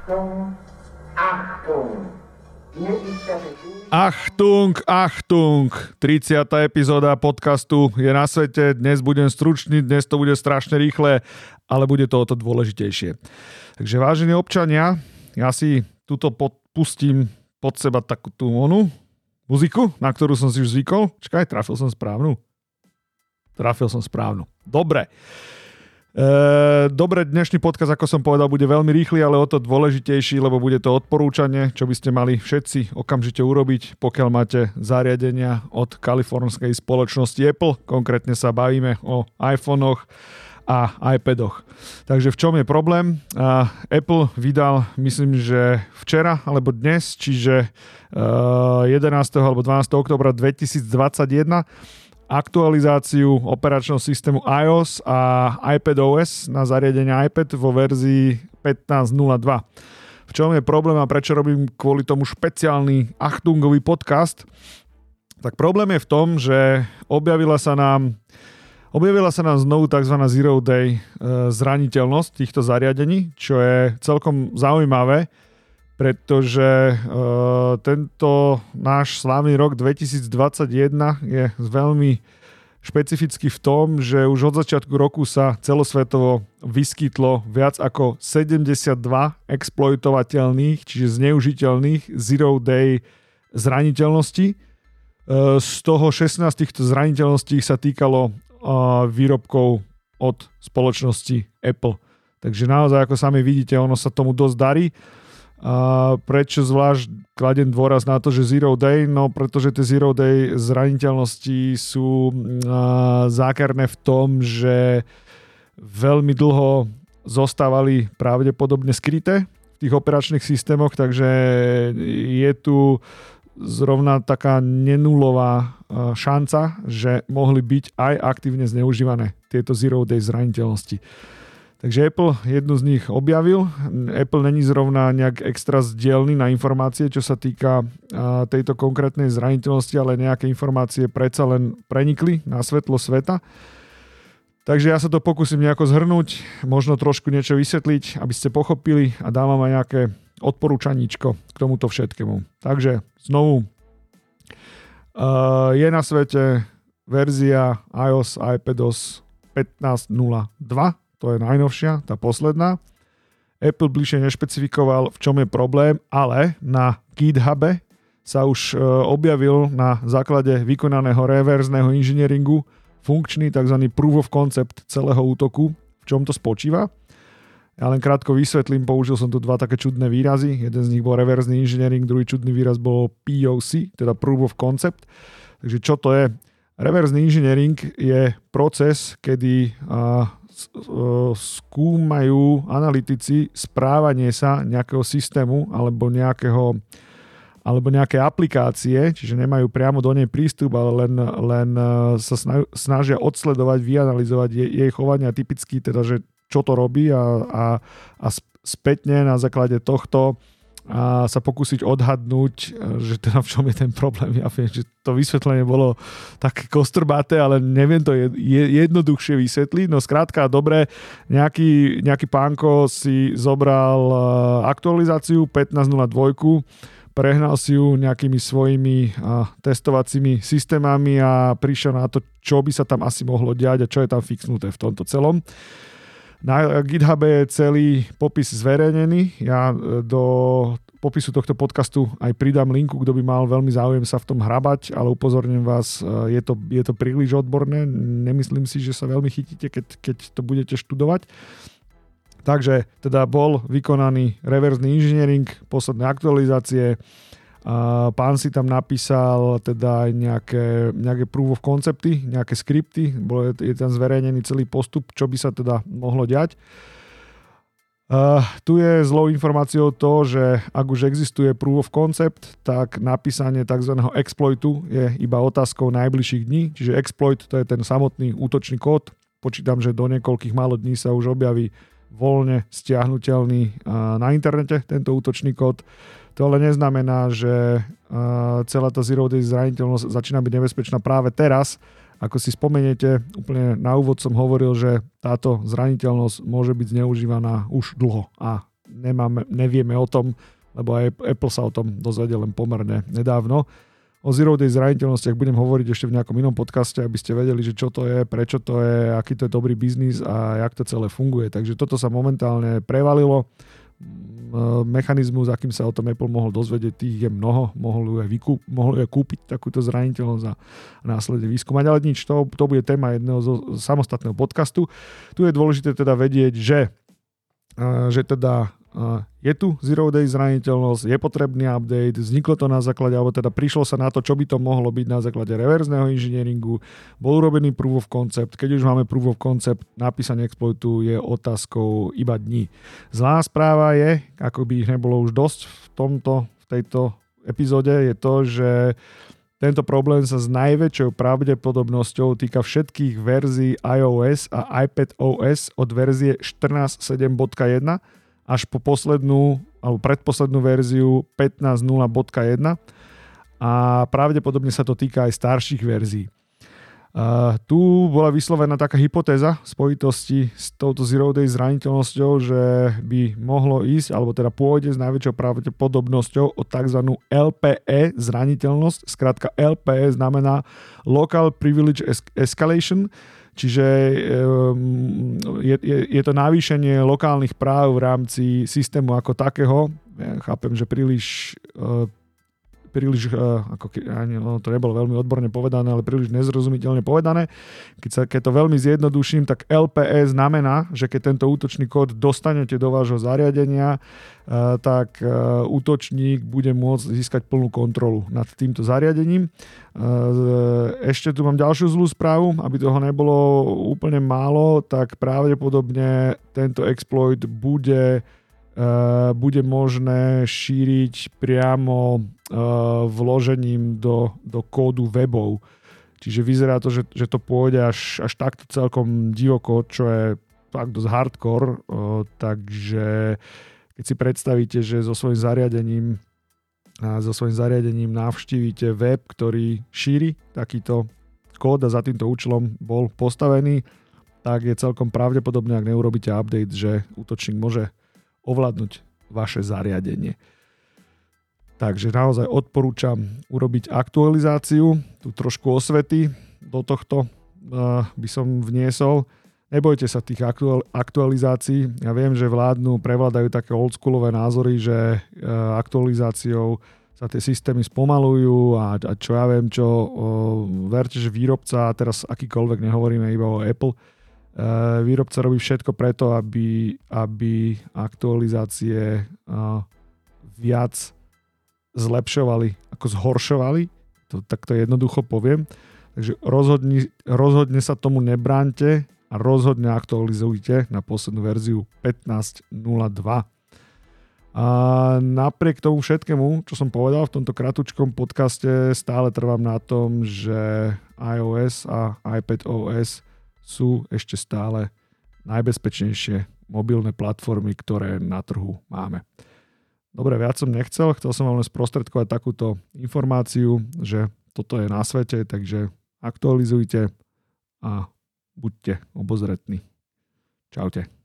Achtung, Achtung. Achtung, Achtung, 30. epizóda podcastu je na svete, dnes budem stručný, dnes to bude strašne rýchle, ale bude to o to dôležitejšie. Takže vážení občania, ja si tuto pustím pod seba takú tú onu muziku, na ktorú som si už zvykol. Čakaj, trafil som správnu. Trafil som správnu. Dobre. E, dobre, dnešný podcast, ako som povedal, bude veľmi rýchly, ale o to dôležitejší, lebo bude to odporúčanie, čo by ste mali všetci okamžite urobiť, pokiaľ máte zariadenia od kalifornskej spoločnosti Apple. Konkrétne sa bavíme o iPhonech a iPadoch. Takže v čom je problém? Apple vydal, myslím, že včera alebo dnes, čiže uh, 11. alebo 12. oktobra 2021 aktualizáciu operačného systému iOS a iPadOS na zariadenie iPad vo verzii 15.02. V čom je problém a prečo robím kvôli tomu špeciálny Achtungový podcast? Tak problém je v tom, že objavila sa nám Objavila sa nám znovu tzv. Zero Day e, zraniteľnosť týchto zariadení, čo je celkom zaujímavé, pretože uh, tento náš slávny rok 2021 je veľmi špecifický v tom, že už od začiatku roku sa celosvetovo vyskytlo viac ako 72 exploitovateľných, čiže zneužiteľných zero day zraniteľností. Z toho 16 týchto zraniteľností sa týkalo výrobkov od spoločnosti Apple. Takže naozaj, ako sami vidíte, ono sa tomu dosť darí. A prečo zvlášť kladem dôraz na to, že Zero Day? No pretože tie Zero Day zraniteľnosti sú zákerné v tom, že veľmi dlho zostávali pravdepodobne skryté v tých operačných systémoch, takže je tu zrovna taká nenulová šanca, že mohli byť aj aktívne zneužívané tieto Zero Day zraniteľnosti. Takže Apple jednu z nich objavil. Apple není zrovna nejak extra zdielný na informácie, čo sa týka tejto konkrétnej zraniteľnosti, ale nejaké informácie predsa len prenikli na svetlo sveta. Takže ja sa to pokúsim nejako zhrnúť, možno trošku niečo vysvetliť, aby ste pochopili a dávam aj nejaké odporúčaníčko k tomuto všetkému. Takže znovu, je na svete verzia iOS iPadOS 15.02, to je najnovšia, tá posledná. Apple bližšie nešpecifikoval, v čom je problém, ale na GitHube sa už e, objavil na základe vykonaného reverzného inžinieringu funkčný tzv. proof of concept celého útoku. V čom to spočíva? Ja len krátko vysvetlím, použil som tu dva také čudné výrazy. Jeden z nich bol reverzný inžiniering, druhý čudný výraz bol POC, teda proof of concept. Takže čo to je? Reverzný inžiniering je proces, kedy skúmajú analytici správanie sa nejakého systému alebo nejakého alebo nejaké aplikácie, čiže nemajú priamo do nej prístup, ale len, len e, sa snažia odsledovať, vyanalizovať jej, jej chovanie a typicky teda, že čo to robí a, a, a spätne na základe tohto a sa pokúsiť odhadnúť, e, že teda v čom je ten problém. Ja viem, že to vysvetlenie bolo také kostrbáte, ale neviem to jednoduchšie vysvetliť. No skrátka, dobre, nejaký, nejaký pánko si zobral e, aktualizáciu 15.02, prehnal si ju nejakými svojimi e, testovacími systémami a prišiel na to, čo by sa tam asi mohlo diať a čo je tam fixnuté v tomto celom. Na GitHub je celý popis zverejnený. Ja e, do popisu tohto podcastu aj pridám linku, kto by mal veľmi záujem sa v tom hrabať, ale upozorním vás, e, je to, je to príliš odborné. Nemyslím si, že sa veľmi chytíte, keď, keď to budete študovať. Takže teda bol vykonaný reverzný inžiniering, posledné aktualizácie, a pán si tam napísal teda aj nejaké, nejaké proof of concepty, nejaké skripty, bol, je tam zverejnený celý postup, čo by sa teda mohlo diať. Uh, tu je zlou informáciou to, že ak už existuje proof of concept, tak napísanie tzv. exploitu je iba otázkou najbližších dní, čiže exploit to je ten samotný útočný kód. Počítam, že do niekoľkých málo dní sa už objaví voľne stiahnutelný na internete tento útočný kód. To ale neznamená, že celá tá zero day zraniteľnosť začína byť nebezpečná práve teraz. Ako si spomeniete, úplne na úvod som hovoril, že táto zraniteľnosť môže byť zneužívaná už dlho a nemáme, nevieme o tom, lebo aj Apple sa o tom dozvedel len pomerne nedávno. O Zero Day zraniteľnostiach budem hovoriť ešte v nejakom inom podcaste, aby ste vedeli, že čo to je, prečo to je, aký to je dobrý biznis a jak to celé funguje. Takže toto sa momentálne prevalilo. Mm, mechanizmus, akým sa o tom Apple mohol dozvedieť, tých je mnoho. Mohol ju aj, vykúp, mohol ju aj kúpiť takúto zraniteľnosť a následne výskumať. Ale nič, to, to bude téma jedného zo samostatného podcastu. Tu je dôležité teda vedieť, že, že teda je tu Zero Day zraniteľnosť, je potrebný update, vzniklo to na základe, alebo teda prišlo sa na to, čo by to mohlo byť na základe reverzného inžinieringu, bol urobený proof of concept, keď už máme proof of concept, napísanie exploitu je otázkou iba dní. Zlá správa je, ako by ich nebolo už dosť v tomto, v tejto epizóde, je to, že tento problém sa s najväčšou pravdepodobnosťou týka všetkých verzií iOS a iPadOS od verzie 14.7.1 až po poslednú alebo predposlednú verziu 15.0.1 a pravdepodobne sa to týka aj starších verzií. Tu bola vyslovená taká hypotéza v spojitosti s touto Zero Day zraniteľnosťou, že by mohlo ísť, alebo teda pôjde s najväčšou pravdepodobnosťou o tzv. LPE zraniteľnosť. Skrátka LPE znamená Local Privilege Escalation, Čiže ehm, je, je, je to navýšenie lokálnych práv v rámci systému ako takého. Ja chápem, že príliš eh, príliš, uh, ako ke, ani, no, to nebolo veľmi odborne povedané, ale príliš nezrozumiteľne povedané. Keď, sa, keď to veľmi zjednoduším, tak LPE znamená, že keď tento útočný kód dostanete do vášho zariadenia, uh, tak uh, útočník bude môcť získať plnú kontrolu nad týmto zariadením. Ešte tu mám ďalšiu zlú správu, aby toho nebolo úplne málo, tak pravdepodobne tento exploit bude Eh, bude možné šíriť priamo eh, vložením do, do kódu webov. Čiže vyzerá to, že, že to pôjde až, až takto celkom divoko, čo je tak dosť hardcore. Eh, takže keď si predstavíte, že so svojím zariadením so svojím zariadením navštívite web, ktorý šíri takýto kód a za týmto účelom bol postavený, tak je celkom pravdepodobné, ak neurobíte update, že útočník môže ovládnuť vaše zariadenie. Takže naozaj odporúčam urobiť aktualizáciu, tu trošku osvety do tohto uh, by som vniesol. Nebojte sa tých aktualizácií. Ja viem, že vládnu, prevládajú také oldschoolové názory, že uh, aktualizáciou sa tie systémy spomalujú a, a čo ja viem čo. Uh, verte, že výrobca, teraz akýkoľvek nehovoríme iba o Apple, Eh, výrobca robí všetko preto, aby, aby aktualizácie eh, viac zlepšovali ako zhoršovali. To, tak to jednoducho poviem. Takže rozhodni, rozhodne sa tomu nebránte a rozhodne aktualizujte na poslednú verziu 15.02. A napriek tomu všetkému, čo som povedal v tomto kratučkom podcaste, stále trvám na tom, že iOS a iPadOS sú ešte stále najbezpečnejšie mobilné platformy, ktoré na trhu máme. Dobre, viac som nechcel, chcel som vám len sprostredkovať takúto informáciu, že toto je na svete, takže aktualizujte a buďte obozretní. Čaute.